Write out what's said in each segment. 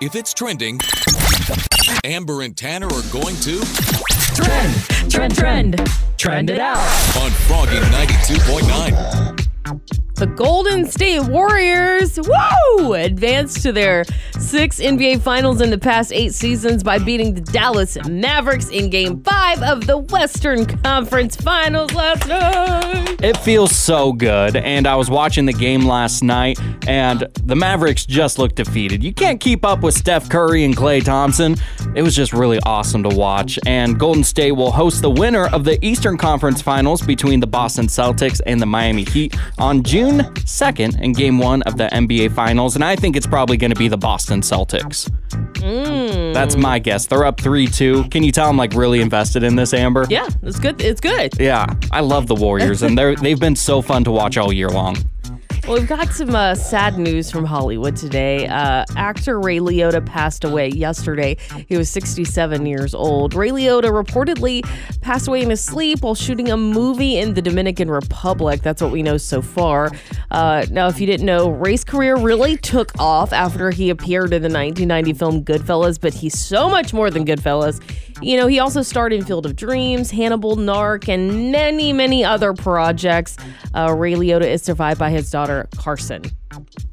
If it's trending, Amber and Tanner are going to Trend, trend, trend, trend it out. on Froggy 92.9. The Golden State Warriors, woo, advanced to their six NBA finals in the past eight seasons by beating the Dallas Mavericks in game five of the Western Conference Finals last night. It feels so good. And I was watching the game last night, and the Mavericks just looked defeated. You can't keep up with Steph Curry and Klay Thompson. It was just really awesome to watch. And Golden State will host the winner of the Eastern Conference Finals between the Boston Celtics and the Miami Heat on June 2nd in game one of the NBA Finals. And I think it's probably going to be the Boston Celtics. Hmm. That's my guess. They're up 3 2. Can you tell I'm like really invested in this, Amber? Yeah, it's good. It's good. Yeah, I love the Warriors, and they're they've been so fun to watch all year long. Well, we've got some uh, sad news from Hollywood today. Uh, actor Ray Liotta passed away yesterday. He was 67 years old. Ray Liotta reportedly passed away in his sleep while shooting a movie in the Dominican Republic. That's what we know so far. Uh, now, if you didn't know, Ray's career really took off after he appeared in the 1990 film Goodfellas, but he's so much more than Goodfellas. You know, he also starred in Field of Dreams, Hannibal, Narc, and many, many other projects. Uh, Ray Liotta is survived by his daughter, Carson.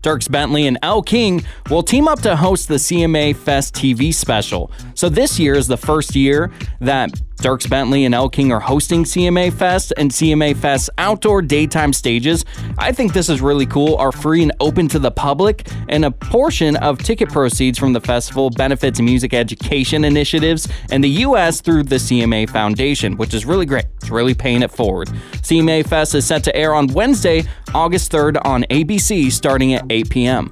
Dierks Bentley and Elle King will team up to host the CMA Fest TV special. So this year is the first year that Dierks Bentley and Elle King are hosting CMA Fest and CMA Fest outdoor daytime stages. I think this is really cool, are free and open to the public, and a portion of ticket proceeds from the festival benefits music education initiatives in the U.S. through the CMA Foundation, which is really great. It's really paying it forward. CMA Fest is set to air on Wednesday, August 3rd on ABC starting at 8 p.m.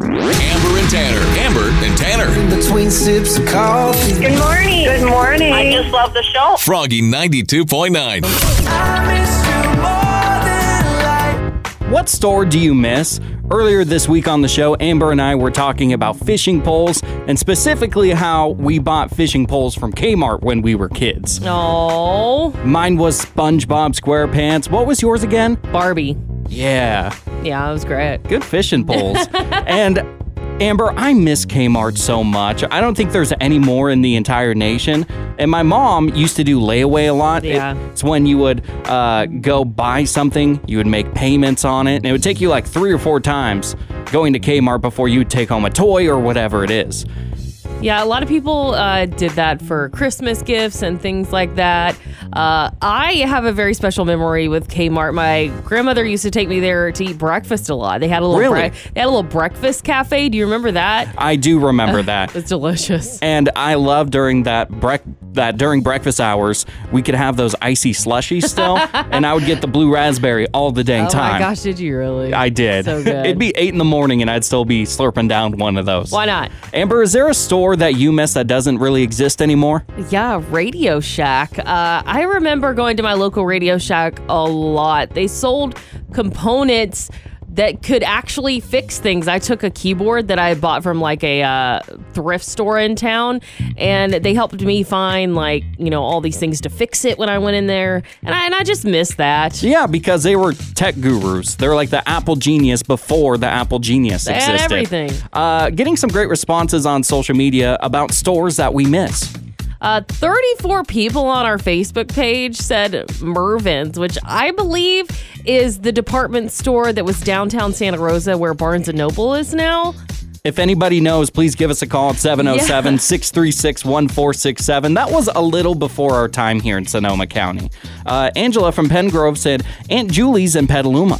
Amber and Tanner. Amber and Tanner. between sips of coffee. Good morning. Good morning. I just love the show. Froggy 92.9. What store do you miss? Earlier this week on the show, Amber and I were talking about fishing poles and specifically how we bought fishing poles from Kmart when we were kids. Oh, Mine was SpongeBob SquarePants. What was yours again? Barbie. Yeah, Yeah, that was great. good fishing poles. and Amber, I miss Kmart so much. I don't think there's any more in the entire nation. And my mom used to do layaway a lot. Yeah. it's when you would uh, go buy something, you would make payments on it, and it would take you like three or four times going to Kmart before you take home a toy or whatever it is. Yeah, a lot of people uh, did that for Christmas gifts and things like that. Uh, I have a very special memory with Kmart. My grandmother used to take me there to eat breakfast a lot. They had a little Really? bre- they had a little breakfast cafe. Do you remember that? I do remember that. It's delicious. And I love during that brec- that during breakfast hours, we could have those icy slushies still, and I would get the blue raspberry all the dang Oh time. Oh my gosh, did you really? I did. So good. It'd be eight in the morning, and I'd still be slurping down one of those. Why not? Amber, is there a store that you miss that doesn't really exist anymore? Yeah, Radio Shack. Uh, I remember going to my local Radio Shack a lot. They sold components that could actually fix things. I took a keyboard that I bought from like a uh, thrift store in town, and they helped me find like you know all these things to fix it when I went in there, and I and I just miss that. Yeah, because they were tech gurus. They're like the Apple Genius before the Apple Genius existed. everything. Uh, getting some great responses on social media about stores that we miss. Uh, 34 people on our Facebook page said Mervyn's, which I believe is the department store that was downtown Santa Rosa where Barnes & Noble is now. If anybody knows, please give us a call at 707 636 1467. That was a little before our time here in Sonoma County. Uh, Angela from Penngrove said Aunt Julie's in Petaluma.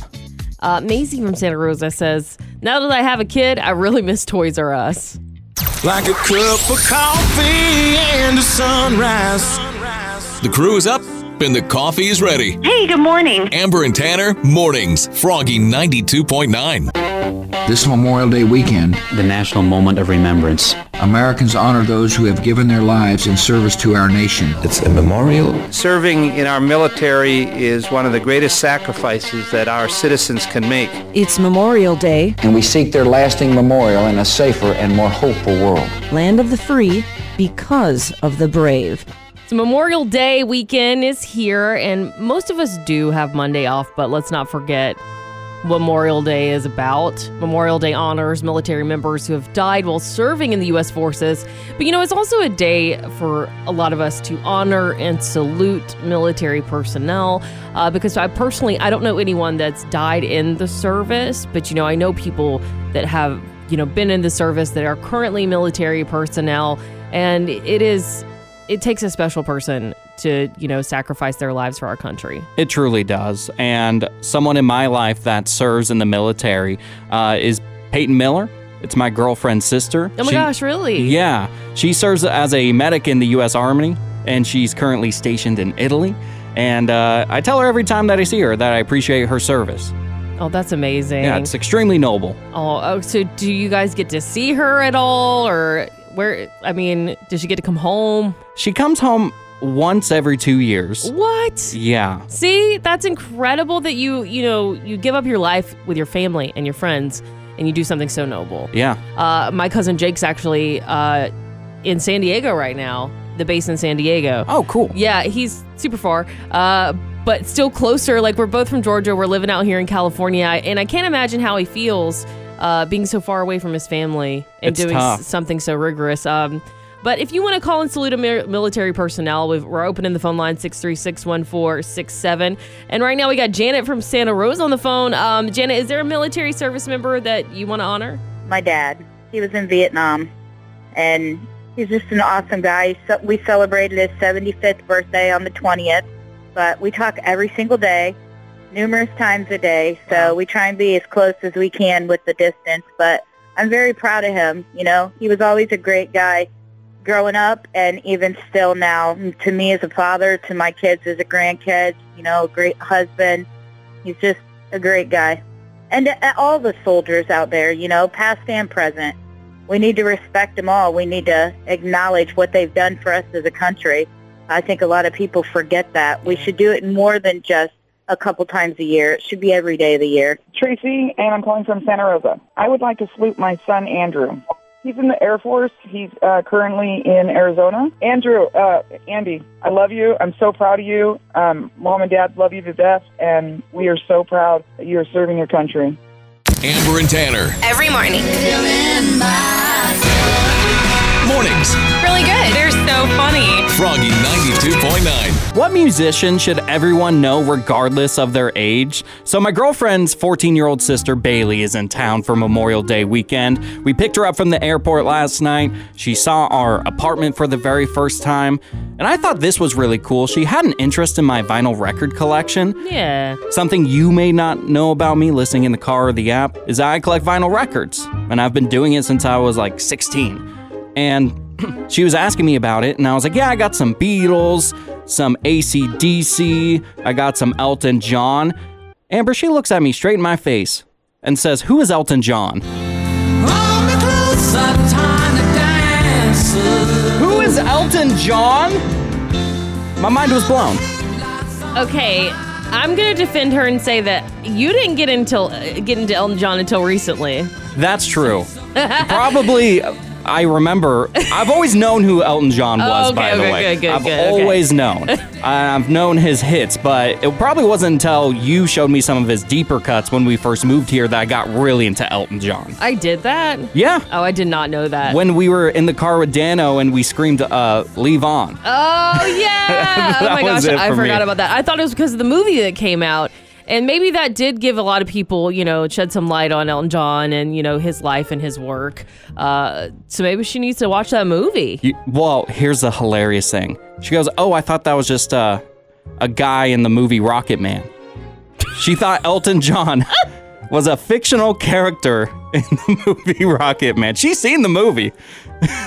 Uh, Maisie from Santa Rosa says, now that I have a kid, I really miss Toys R Us. Like a cup of coffee and a sunrise. The crew is up and the coffee is ready. Hey, good morning. Amber and Tanner, mornings. Froggy 92.9. This Memorial Day weekend, the national moment of remembrance. Americans honor those who have given their lives in service to our nation. It's a memorial. Serving in our military is one of the greatest sacrifices that our citizens can make. It's Memorial Day, And we seek their lasting memorial in a safer and more hopeful world. land of the free, because of the brave. So Memorial Day weekend is here, and most of us do have Monday off, but let's not forget Memorial Day is about. Memorial Day honors military members who have died while serving in the U.S. forces. But you know, it's also a day for a lot of us to honor and salute military personnel. Uh, because I personally, I don't know anyone that's died in the service, but you know, I know people that have, you know, been in the service that are currently military personnel. And it is, it takes a special person to, you know, sacrifice their lives for our country. It truly does. And someone in my life that serves in the military uh, is Peyton Miller. It's my girlfriend's sister. Oh my She- gosh, really? Yeah. She serves as a medic in the U.S. Army, and she's currently stationed in Italy. And uh, I tell her every time that I see her that I appreciate her service. Oh, that's amazing. Yeah, it's extremely noble. Oh, oh, so do you guys get to see her at all, or where? I mean, does she get to come home? She comes home once every two years. What? Yeah. See, that's incredible that you, you know, you give up your life with your family and your friends, and you do something so noble. Yeah. Uh, my cousin Jake's actually uh, in San Diego right now, the base in San Diego. Oh, cool. Yeah, he's super far, uh, but still closer. Like we're both from Georgia. We're living out here in California, and I can't imagine how he feels uh, being so far away from his family and It's doing tough. something so rigorous. Um, but if you want to call and salute a military personnel, we've, we're opening the phone line 636-1467. And right now we got Janet from Santa Rosa on the phone. Um, Janet, is there a military service member that you want to honor? My dad. He was in Vietnam, and he's just an awesome guy. So we celebrated his 75th birthday on the 20th, but we talk every single day, numerous times a day. So we try and be as close as we can with the distance. But I'm very proud of him. You know, he was always a great guy growing up and even still now mm, to me as a father, to my kids as a grandkid, you know, a great husband. He's just a great guy. And to all the soldiers out there, you know, past and present, we need to respect them all. We need to acknowledge what they've done for us as a country. I think a lot of people forget that. We should do it more than just a couple times a year. It should be every day of the year. Tracy, and I'm calling from Santa Rosa. I would like to salute my son, Andrew. He's in the Air Force. He's uh, currently in Arizona. Andrew, uh, Andy, I love you. I'm so proud of you. Um, Mom and Dad love you to death, and we are so proud that you are serving your country. Amber and Tanner. Every morning. Mornings. Really good. They're so funny. Froggy 92.9. What musician should everyone know regardless of their age? So, my girlfriend's 14 year old sister Bailey is in town for Memorial Day weekend. We picked her up from the airport last night. She saw our apartment for the very first time. And I thought this was really cool. She had an interest in my vinyl record collection. Yeah. Something you may not know about me listening in the car or the app is I collect vinyl records. And I've been doing it since I was like 16. And she was asking me about it, and I was like, Yeah, I got some Beatles, some ACDC, I got some Elton John. Amber, she looks at me straight in my face and says, Who is Elton John? Who is Elton John? My mind was blown. Okay, I'm gonna defend her and say that you didn't get until uh, get into Elton John until recently. That's true. Probably, I remember. I've always known who Elton John was. Oh, okay, by the way, good, good, I've good, okay. always known. I've known his hits, but it probably wasn't until you showed me some of his deeper cuts when we first moved here that I got really into Elton John. I did that. Yeah. Oh, I did not know that. When we were in the car with Dano and we screamed, uh, "Levon." Oh yeah! oh my gosh, I forgot me. about that. I thought it was because of the movie that came out, and maybe that did give a lot of people, you know, shed some light on Elton John and you know his life and his work. Uh, so maybe she needs to watch that movie. You, well, here's the hilarious thing. She goes, "Oh, I thought that was just uh, a guy in the movie Rocket Man." She thought Elton John was a fictional character in the movie Rocket Man. She's seen the movie.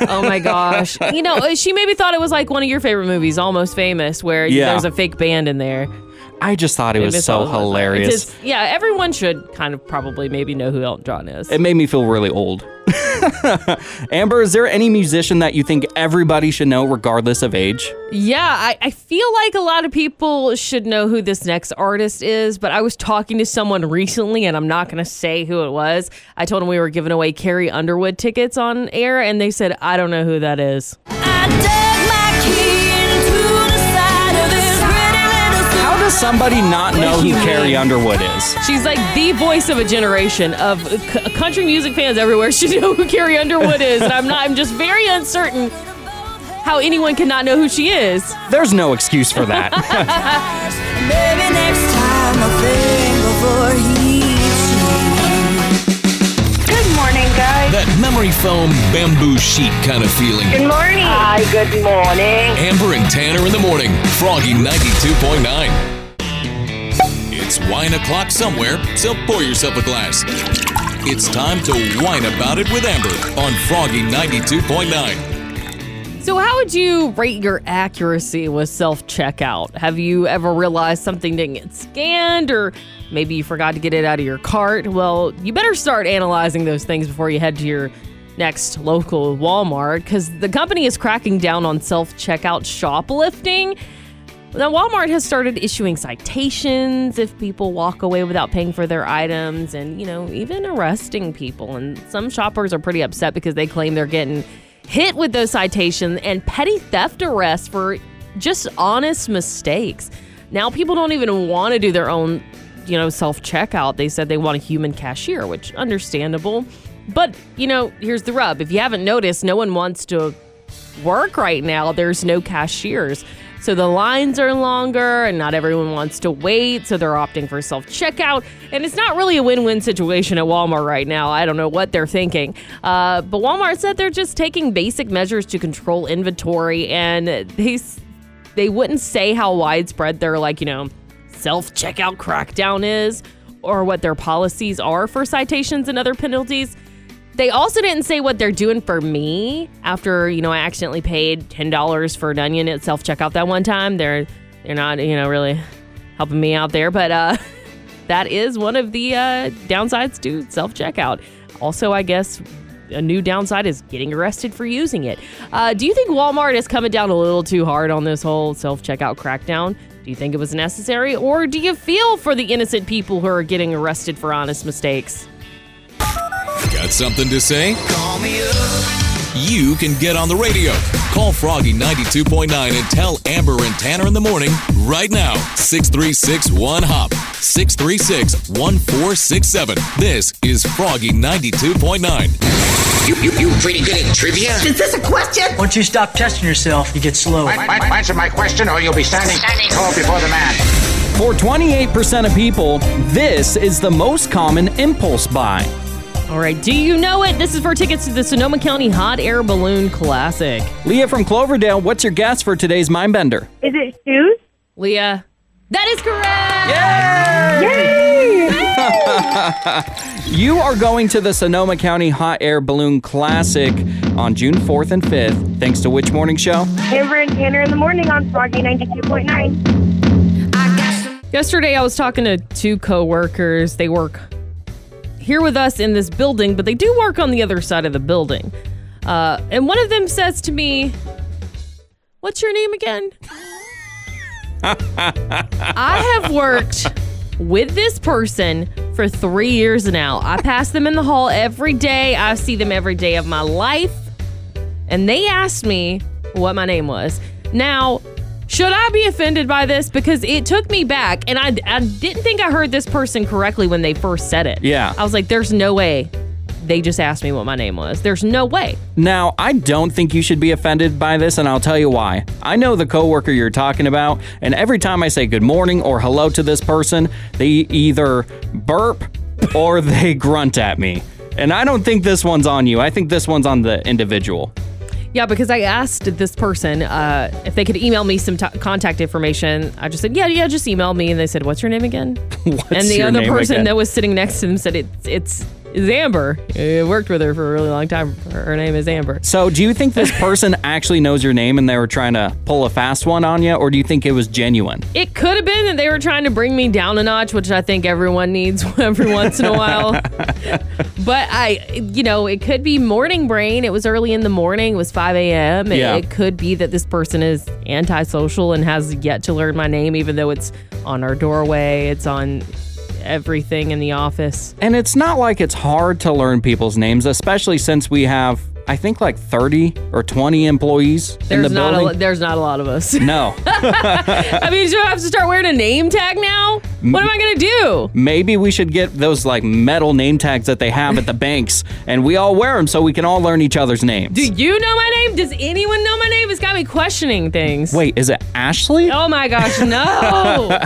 Oh my gosh! you know, she maybe thought it was like one of your favorite movies, Almost Famous, where Yeah. there's a fake band in there. I just thought it Maybe was so hilarious. It is- yeah, everyone should kind of probably maybe know who Elton John is. It made me feel really old. Amber, is there any musician that you think everybody should know regardless of age? Yeah, I, I feel like a lot of people should know who this next artist is, but I was talking to someone recently and I'm not going to say who it was. I told them we were giving away Carrie Underwood tickets on air and they said, I don't know who that is. Does somebody not know who Carrie Underwood is? She's like the voice of a generation of c- country music fans everywhere should know who Carrie Underwood is, and I'm not. I'm just very uncertain how anyone can not know who she is. There's no excuse for that. Maybe next time I'll think before he Good morning, guys. That memory foam bamboo sheet kind of feeling. Good morning. Hi, good morning. Amber and Tanner in the morning. Froggy 92.9. It's wine o'clock somewhere, so pour yourself a glass. It's time to whine about it with Amber on Froggy 92.9. So, how would you rate your accuracy with self checkout? Have you ever realized something didn't get scanned, or maybe you forgot to get it out of your cart? Well, you better start analyzing those things before you head to your next local Walmart because the company is cracking down on self checkout shoplifting. Now, Walmart has started issuing citations if people walk away without paying for their items and, you know, even arresting people. And some shoppers are pretty upset because they claim they're getting hit with those citations and petty theft arrests for just honest mistakes. Now, people don't even want to do their own, you know, self checkout. They said they want a human cashier, which understandable. But, you know, here's the rub. If you haven't noticed, no one wants to work right now. There's no cashiers. So the lines are longer and not everyone wants to wait. So they're opting for self checkout. And it's not really a win win situation at Walmart right now. I don't know what they're thinking. Uh, but Walmart said they're just taking basic measures to control inventory. And they, they wouldn't say how widespread their, like, you know, self checkout crackdown is or what their policies are for citations and other penalties. They also didn't say what they're doing for me after, you know, I accidentally paid $10 for an onion at self-checkout that one time. They're they're not, you know, really helping me out there, but uh that is one of the uh downsides to self-checkout. Also, I guess a new downside is getting arrested for using it. Uh, do you think Walmart is coming down a little too hard on this whole self-checkout crackdown? Do you think it was necessary, or do you feel for the innocent people who are getting arrested for honest mistakes? Got something to say? Call me up. You can get on the radio. Call Froggy 92.9 and tell Amber and Tanner in the morning right now. 636 1 Hop. 636 1467. This is Froggy 92.9. You, you, you pretty good at trivia? Is this a question? Once you stop testing yourself, you get slow. Answer my question or you'll be standing tall before the man. For 28% of people, this is the most common impulse buy. All right, do you know it? This is for tickets to the Sonoma County Hot Air Balloon Classic. Leah from Cloverdale, what's your guess for today's Mindbender? Is it shoes? Leah, that is correct! Yay! you are going to the Sonoma County Hot Air Balloon Classic on June 4th and 5th, thanks to which morning show? Amber and Tanner in the morning on Froggy 92.9. Yesterday, I was talking to two coworkers. They work here with us in this building, but they do work on the other side of the building. Uh, and one of them says to me, What's your name again? I have worked with this person for three years now. I pass them in the hall every day, I see them every day of my life. And they asked me what my name was. Now, should I be offended by this? Because it took me back, and I, I didn't think I heard this person correctly when they first said it. Yeah. I was like, there's no way they just asked me what my name was. There's no way. Now, I don't think you should be offended by this, and I'll tell you why. I know the coworker you're talking about, and every time I say good morning or hello to this person, they either burp or they grunt at me. And I don't think this one's on you. I think this one's on the individual. Yeah, because I asked this person uh, if they could email me some t- contact information. I just said, yeah, yeah, just email me. And they said, what's your name again? And the other person again? that was sitting next to him said, it's, it's, it's Amber. I worked with her for a really long time. Her her name is Amber. So, do you think this person actually knows your name and they were trying to pull a fast one on you, or do you think it was genuine? It could have been that they were trying to bring me down a notch, which I think everyone needs every once in a while. but I, you know, it could be morning brain. It was early in the morning. It was 5 a.m. It, Yeah. it could be that this person is antisocial and has yet to learn my name, even though it's on our doorway. It's on everything in the office. And it's not like it's hard to learn people's names, especially since we have I think like 30 or 20 employees in the There's not building. a, there's not a lot of us. no. I mean, do I have to start wearing a name tag now? What am I gonna do? Maybe we should get those like metal name tags that they have at the banks and we all wear them so we can all learn each other's names. Do you know my name? Does anyone know my name? It's got me questioning things. Wait, is it Ashley? Oh my gosh, no.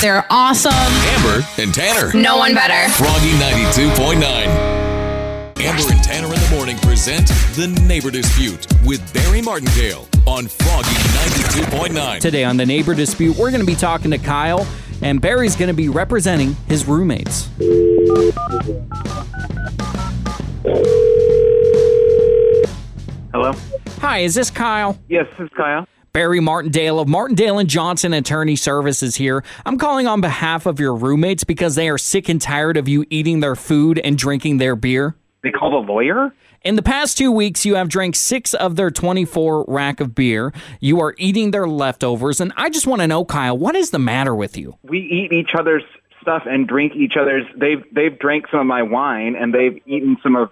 They're awesome. Amber and Tanner. No one better. Froggy 92.9. Amber and Tanner in the morning present The Neighbor Dispute with Barry Martindale on Froggy 92.9. Today on the neighbor dispute, we're going to be talking to Kyle, and Barry's going to be representing his roommates. Hello? Hi, is this Kyle? Yes, this is Kyle. Barry Martindale of Martindale and Johnson Attorney Services here. I'm calling on behalf of your roommates because they are sick and tired of you eating their food and drinking their beer. They called a lawyer? In the past two weeks, you have drank six of their 24 rack of beer. You are eating their leftovers, and I just want to know, Kyle, what is the matter with you? We eat each other's stuff and drink each other's. They've they've drank some of my wine and they've eaten some of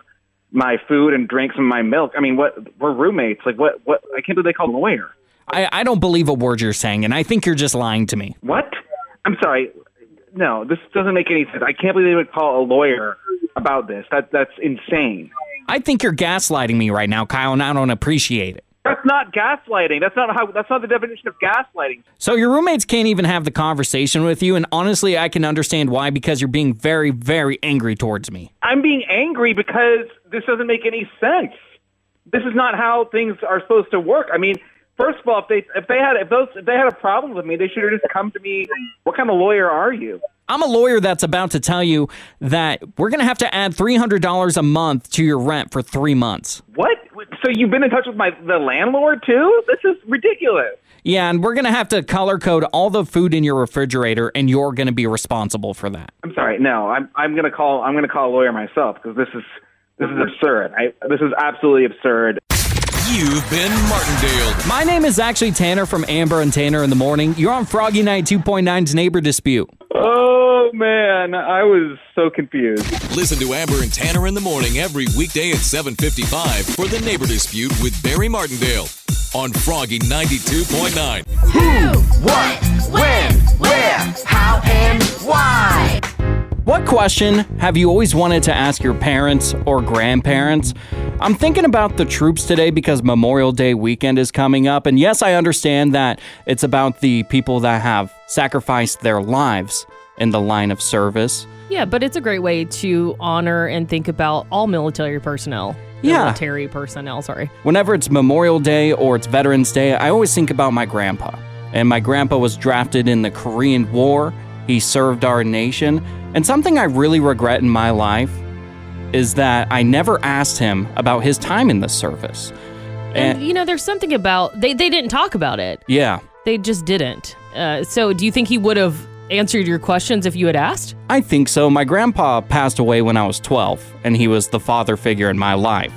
my food and drank some of my milk. I mean, what? We're roommates. Like what? What? I can't believe they called a lawyer. I, I don't believe a word you're saying, and I think you're just lying to me. What? I'm sorry. No, this doesn't make any sense. I can't believe they would call a lawyer about this. That that's insane. I think you're gaslighting me right now, Kyle, and I don't appreciate it. That's not gaslighting. That's not how. That's not the definition of gaslighting. So your roommates can't even have the conversation with you, and honestly, I can understand why because you're being very, very angry towards me. I'm being angry because this doesn't make any sense. This is not how things are supposed to work. I mean, first of all, if they if they had if those if they had a problem with me, they should have just come to me. What kind of lawyer are you? I'm a lawyer that's about to tell you that we're going to have to add $300 a month to your rent for three months. What? So you've been in touch with my the landlord too? This is ridiculous. Yeah, and we're going to have to color code all the food in your refrigerator, and you're going to be responsible for that. I'm sorry. No, I'm I'm gonna call I'm gonna call a lawyer myself because this is this is absurd. I, this is absolutely absurd. You've been Martindale. My name is actually Tanner from Amber and Tanner in the Morning. You're on Froggy Night 2.9's Neighbor Dispute. Oh man, I was so confused. Listen to Amber and Tanner in the morning every weekday at 7:55 for the Neighbor Dispute with Barry Martindale on Froggy 92.9. Who, what, when, where, how, and why? What question have you always wanted to ask your parents or grandparents? I'm thinking about the troops today because Memorial Day weekend is coming up. And yes, I understand that it's about the people that have sacrificed their lives in the line of service. Yeah, but it's a great way to honor and think about all military personnel. Yeah. Military personnel, sorry. Whenever it's Memorial Day or it's Veterans Day, I always think about my grandpa. And my grandpa was drafted in the Korean War. He served our nation. And something I really regret in my life is that I never asked him about his time in the service. And, you know, there's something about they they didn't talk about it. yeah, They just didn't. Uh, so, do you think he would have answered your questions if you had asked? I think so. My grandpa passed away when I was 12, and he was the father figure in my life.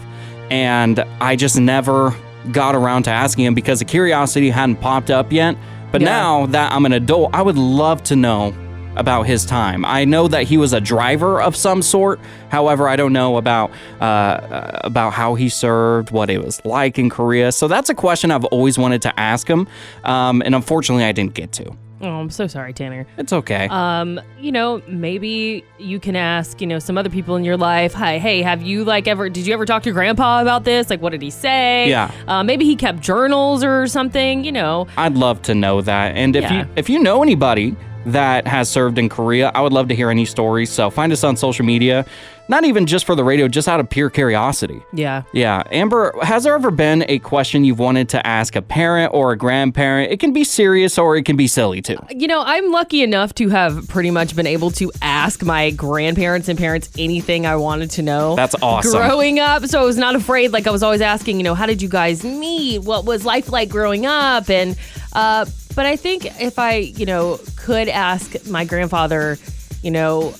And I just never got around to asking him because the curiosity hadn't popped up yet. But Yeah. now that I'm an adult, I would love to know about his time. I know that he was a driver of some sort. However, I don't know about uh, uh, about how he served, what it was like in Korea. So that's a question I've always wanted to ask him, um, and unfortunately, I didn't get to. Oh, I'm so sorry, Tanner. It's okay. Um, you know, maybe you can ask, you know, some other people in your life, hi, hey, have you like ever, did you ever talk to grandpa about this? Like, what did he say? Yeah. Uh, maybe he kept journals or something, you know. I'd love to know that. And if Yeah. you if you know anybody that has served in Korea, I would love to hear any stories. So find us on social media. Not even just for the radio, just out of pure curiosity. Yeah. Yeah. Amber, has there ever been a question you've wanted to ask a parent or a grandparent? It can be serious or it can be silly too. You know, I'm lucky enough to have pretty much been able to ask my grandparents and parents anything I wanted to know. That's awesome. Growing up, so I was not afraid. Like I was always asking, you know, how did you guys meet? What was life like growing up? And uh, but I think if I, you know, could ask my grandfather, you know,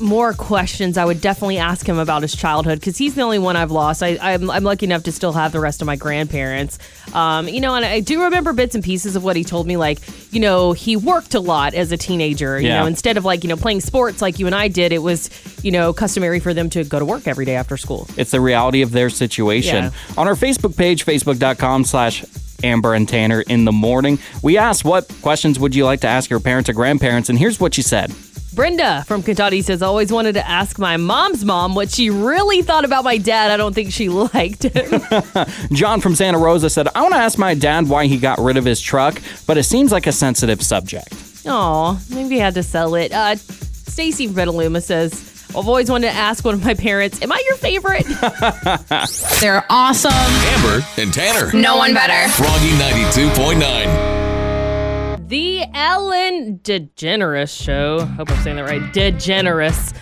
more questions, I would definitely ask him about his childhood because he's the only one I've lost. I, I'm, I'm lucky enough to still have the rest of my grandparents. Um, you know, and I do remember bits and pieces of what he told me. Like, you know, he worked a lot as a teenager. You Yeah. know, instead of like, you know, playing sports like you and I did, it was, you know, customary for them to go to work every day after school. It's the reality of their situation. Yeah. On our Facebook page, facebook.com slash Amber and Tanner in the morning, we asked what questions would you like to ask your parents or grandparents, and here's what she said. Brenda from Kentucky says, always wanted to ask my mom's mom what she really thought about my dad. I don't think she liked him. John from Santa Rosa said, I want to ask my dad why he got rid of his truck, but it seems like a sensitive subject. Aw, maybe he had to sell it. Uh, Stacy Petaluma says, I've always wanted to ask one of my parents, Am I your favorite? They're awesome. Amber and Tanner. No one better. Froggy 92.9. the Ellen DeGeneres Show. Hope I'm saying that right. DeGeneres.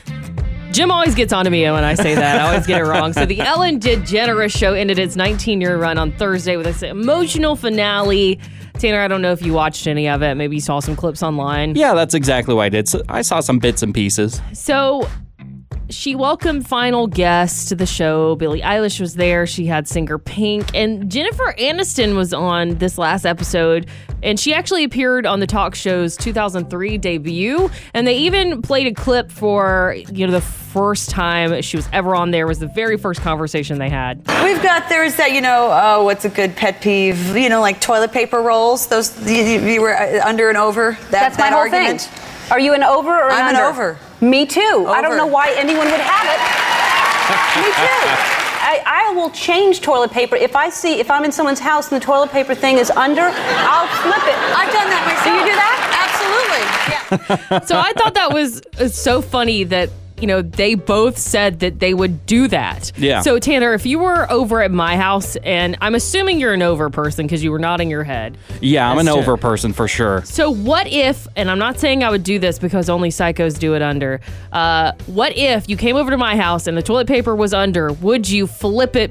Jim always gets onto me when I say that. I always get it wrong. So the Ellen DeGeneres Show ended its 19-year run on Thursday with this emotional finale. Tanner, I don't know if you watched any of it. Maybe you saw some clips online. Yeah, that's exactly what I did. So I saw some bits and pieces. So she welcomed final guests to the show. Billie Eilish was there. She had singer Pink. And Jennifer Aniston was on this last episode. And she actually appeared on the talk show's 2003 debut. And they even played a clip for, you know, the first time she was ever on there was the very first conversation they had. We've got there's that you know oh what's a good pet peeve you know like toilet paper rolls those you, you were uh, under and over that That's my that whole argument. thing. Are you an over or an I'm an under? over. Me too. I don't know why anyone would have it. Me too. I, I will change toilet paper if I see if I'm in someone's house and the toilet paper thing is under. I'll flip it. I've done that myself. Do you do that? Absolutely. Yeah. So I thought that was uh, so funny that you know they both said that they would do that. Yeah. So Tanner, if you were over at my house, and I'm assuming you're an over person because you were nodding your head. Yeah, I'm an That's over person for sure. So what if, and I'm not saying I would do this because only psychos do it under. Uh, what if you came over to my house and the toilet paper was under? Would you flip it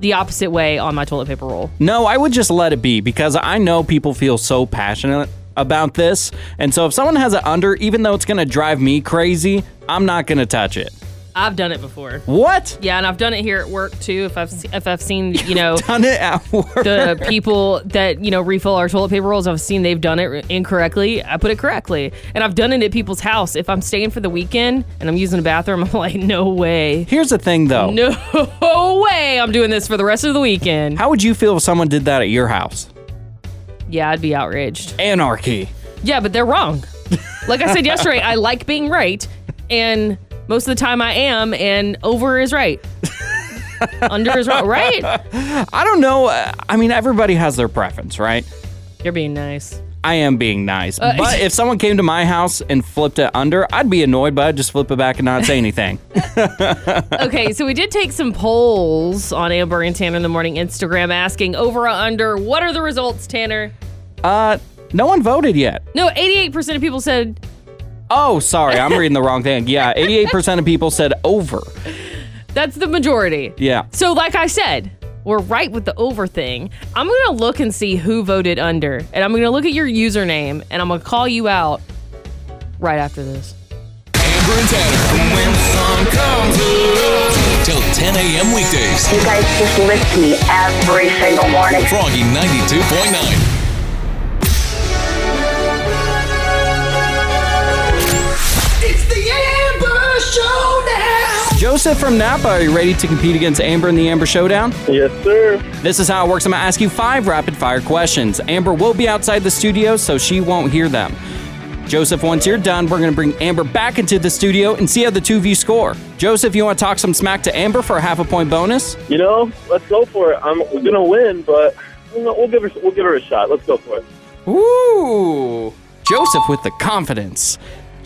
the opposite way on my toilet paper roll? No, I would just let it be because I know people feel so passionate about this. And so if someone has it under, even though it's going to drive me crazy, I'm not going to touch it. I've done it before. What? Yeah, and I've done it here at work too. If I've se- if I've seen you know Done it at work. the people that you know refill our toilet paper rolls, I've seen they've done it incorrectly. I put it correctly, and I've done it at people's house. If I'm staying for the weekend and I'm using a bathroom, I'm like, no way, Here's the thing though. no way, I'm doing this for the rest of the weekend. How would you feel if someone did that at your house? Yeah, I'd be outraged. Anarchy. Yeah, but they're wrong. Like I said yesterday, I like being right, and most of the time I am, and over is right. Under is wrong, right? I don't know. I mean, everybody has their preference, right? You're being nice. I am being nice. Uh, but if someone came to my house and flipped it under, I'd be annoyed, but I'd just flip it back and not say anything. okay, so we did take some polls on Amber and Tanner in the Morning Instagram asking over or under. What are the results, Tanner? uh, no one voted yet. No, 88% of people said, Oh, sorry. I'm reading the wrong thing. Yeah, 88% of people said over. that's the majority. Yeah. So, like I said, we're right with the over thing. I'm going to look and see who voted under, and I'm going to look at your username, and I'm going to call you out right after this. Amber and Tanner. When sun comes. Till 10 a.m. weekdays. You guys just lift me every single morning. Froggy 92.9. Joseph from Napa, are you ready to compete against Amber in the Amber Showdown? Yes, sir. This is how it works. I'm going to ask you five rapid fire questions. Amber will be outside the studio, so she won't hear them. Joseph, once you're done, we're going to bring Amber back into the studio and see how the two of you score. Joseph, you want to talk some smack to Amber for a half a point bonus? You know, let's go for it. I'm gonna win, but we'll we'll give her we'll give her a shot. Let's go for it. Ooh. Joseph with the confidence.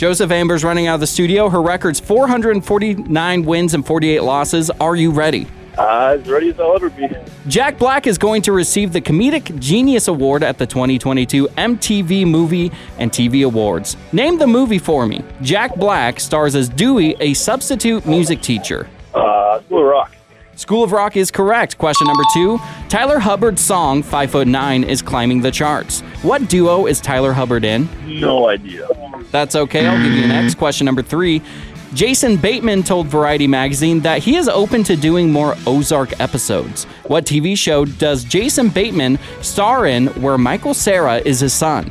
Joseph Amber's running out of the studio. Her record's 449 wins and 48 losses. Are you ready? Uh, as ready as I'll ever be. Jack Black is going to receive the Comedic Genius Award at the 2022 MTV Movie and TV Awards. Name the movie for me. Jack Black stars as Dewey, a substitute music teacher. Uh, School of Rock. School of Rock is correct. Question number two. Tyler Hubbard's song, 5 Foot 9, is climbing the charts. What duo is Tyler Hubbard in? No idea. That's okay. I'll give you next. Question number three. Jason Bateman told Variety magazine that he is open to doing more Ozark episodes. What TV show does Jason Bateman star in where Michael Cera is his son?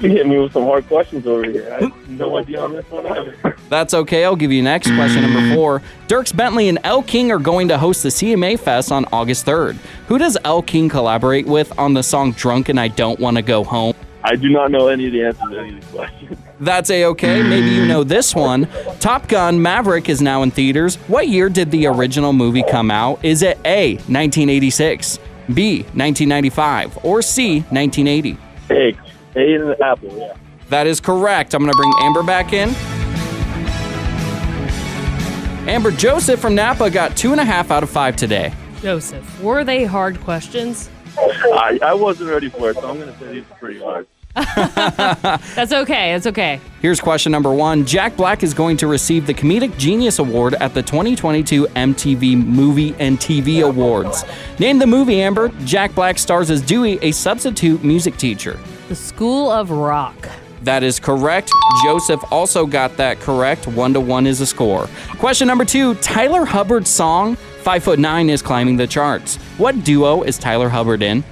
You hit me with some hard questions over here. I have no idea on this one either. That's okay. I'll give you next question number four. Dierks Bentley and Elle King are going to host the CMA Fest on August 3rd. Who does Elle King collaborate with on the song Drunk and I Don't Want to Go Home? I do not know any of the answers to any of these questions. That's a okay. Maybe you know this one. Top Gun Maverick is now in theaters. What year did the original movie come out? Is it A, 1986, B, 1995, or C, 1980? A, A in the apple, yeah. That is correct. I'm going to bring Amber back in. Amber Joseph from Napa got two and a half out of five today. Joseph, were they hard questions? I, I wasn't ready for it, so I'm going to say these are pretty hard. That's okay. That's okay. Here's question number one Jack Black is going to receive the Comedic Genius Award at the 2022 MTV Movie and TV Awards. Name the movie, Amber. Jack Black stars as Dewey, a substitute music teacher. The School of Rock. That is correct. Joseph also got that correct. One to one is a score. Question number two Tyler Hubbard's song, Five Foot Nine, is climbing the charts. What duo is Tyler Hubbard in?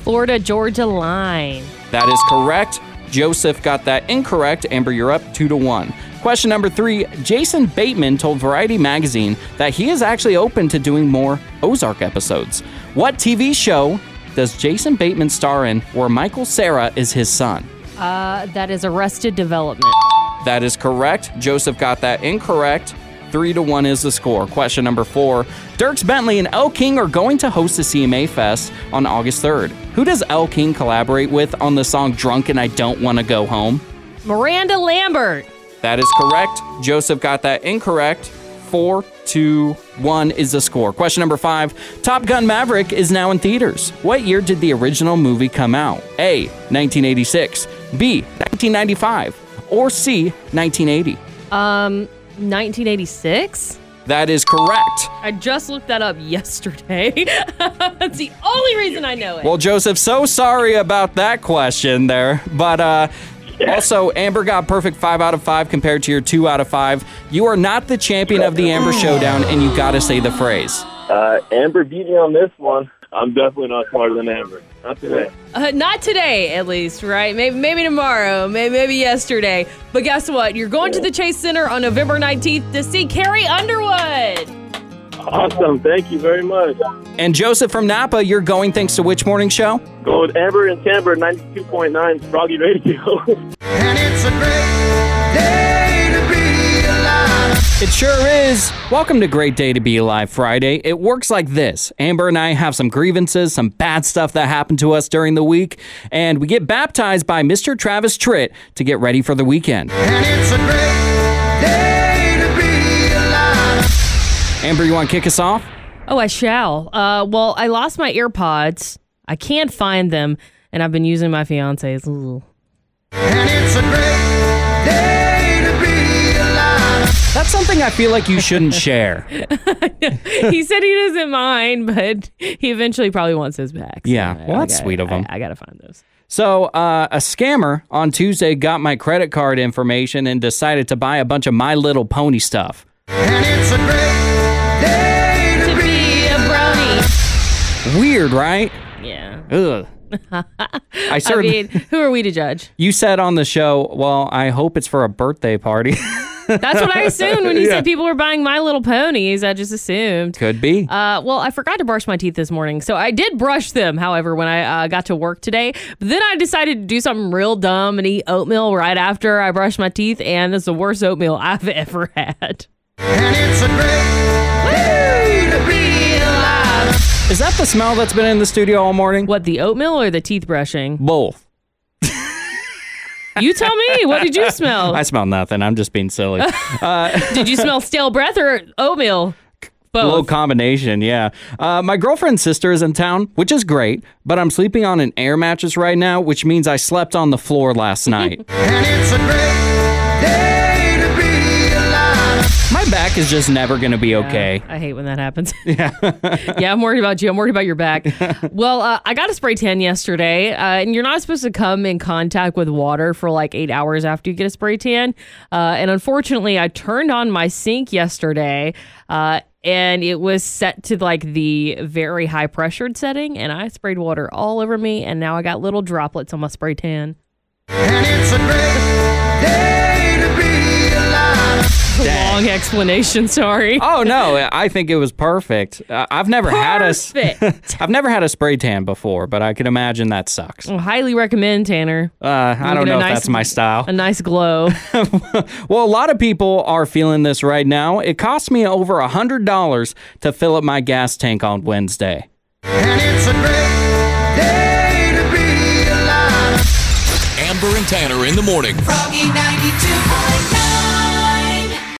Florida Georgia Line. That is correct. Joseph got that incorrect. Amber, you're up two to one. Question number three Jason Bateman told Variety magazine that he is actually open to doing more Ozark episodes. What TV show does Jason Bateman star in where Michael Cera is his son? Uh, that is Arrested Development. That is correct. Joseph got that incorrect. Three to one is the score. Question number four. Dierks Bentley and Elle King are going to host the CMA Fest on August 3rd. Who does Elle King collaborate with on the song Drunk and I Don't Want to Go Home? Miranda Lambert. That is correct. Joseph got that incorrect. Four to one is the score. Question number five Top Gun Maverick is now in theaters. What year did the original movie come out? A. 1986, B. 1995, or C. 1980? Um, 1986. That is correct. I just looked that up yesterday. That's the only reason I know it. Well, Joseph, so sorry about that question there. But uh, also, Amber got perfect five out of five compared to your two out of five. You are not the champion of the Amber Showdown, and you got to say the phrase. Uh, Amber beat me on this one. I'm definitely not smarter than Amber. Not today. Uh, not today, at least, right? Maybe, maybe tomorrow, maybe, maybe yesterday. But guess what? You're going to the Chase Center on November 19th to see Carrie Underwood. Awesome. Thank you very much. And Joseph from Napa, you're going thanks to which morning show? Go with Amber and Timber, 92.9 Froggy Radio. And it's a great day to be alive. It sure is. Welcome to Great Day to Be Alive Friday. It works like this Amber and I have some grievances, some bad stuff that happened to us during the week, and we get baptized by Mr. Travis Tritt to get ready for the weekend. And it's a great day to be alive. Amber, you want to kick us off? Oh, I shall. Uh, well, I lost my earpods. I can't find them, and I've been using my fiance's. Ooh. And it's a great day to be alive. That's something I feel like you shouldn't share. he said he doesn't mind, but he eventually probably wants his back. So Yeah, I- well, I that's gotta- sweet of him. I, I gotta find those. So, uh, a scammer on Tuesday got my credit card information and decided to buy a bunch of My Little Pony stuff. And it's a great day to, To be a brony. Weird, right? Yeah. Ugh. I I certainly. mean, who are we to judge? you said on the show, well, I hope it's for a birthday party. That's what I assumed when you Yeah. said people were buying My Little Ponies. I just assumed. Could be. Uh, well, I forgot to brush my teeth this morning, so I did brush them. However, when I uh, got to work today, but then I decided to do something real dumb and eat oatmeal right after I brushed my teeth, and it's the worst oatmeal I've ever had. And it's a great day to be alive. Is that the smell that's been in the studio all morning? What the oatmeal or the teeth brushing? Both. You tell me. What did you smell? I smell nothing. I'm just being silly. Uh, did you smell stale breath or oatmeal? Both. Low combination, yeah. Uh, my girlfriend's sister is in town, which is great, but I'm sleeping on an air mattress right now, which means I slept on the floor last night. My back is just never going to be okay. I hate when that happens. Yeah. yeah, I'm worried about you. I'm worried about your back. well, uh, I got a spray tan yesterday, uh, and you're not supposed to come in contact with water for like eight hours after you get a spray tan. Uh, and unfortunately, I turned on my sink yesterday. Uh, and it was set to like the very high pressured setting, and I sprayed water all over me, and now I got little droplets on my spray tan. Long explanation. Sorry. Oh no, I think it was perfect. Uh, I've never had a s- Perfect. I've never had a spray tan before, but I can imagine that sucks. Well, highly recommend Tanner. Uh, I don't get a know nice- if that's my style. A nice glow. Well, a lot of people are feeling this right now. It cost me over a hundred dollars to fill up my gas tank on Wednesday. Amber and Tanner in the morning. Froggy 92.9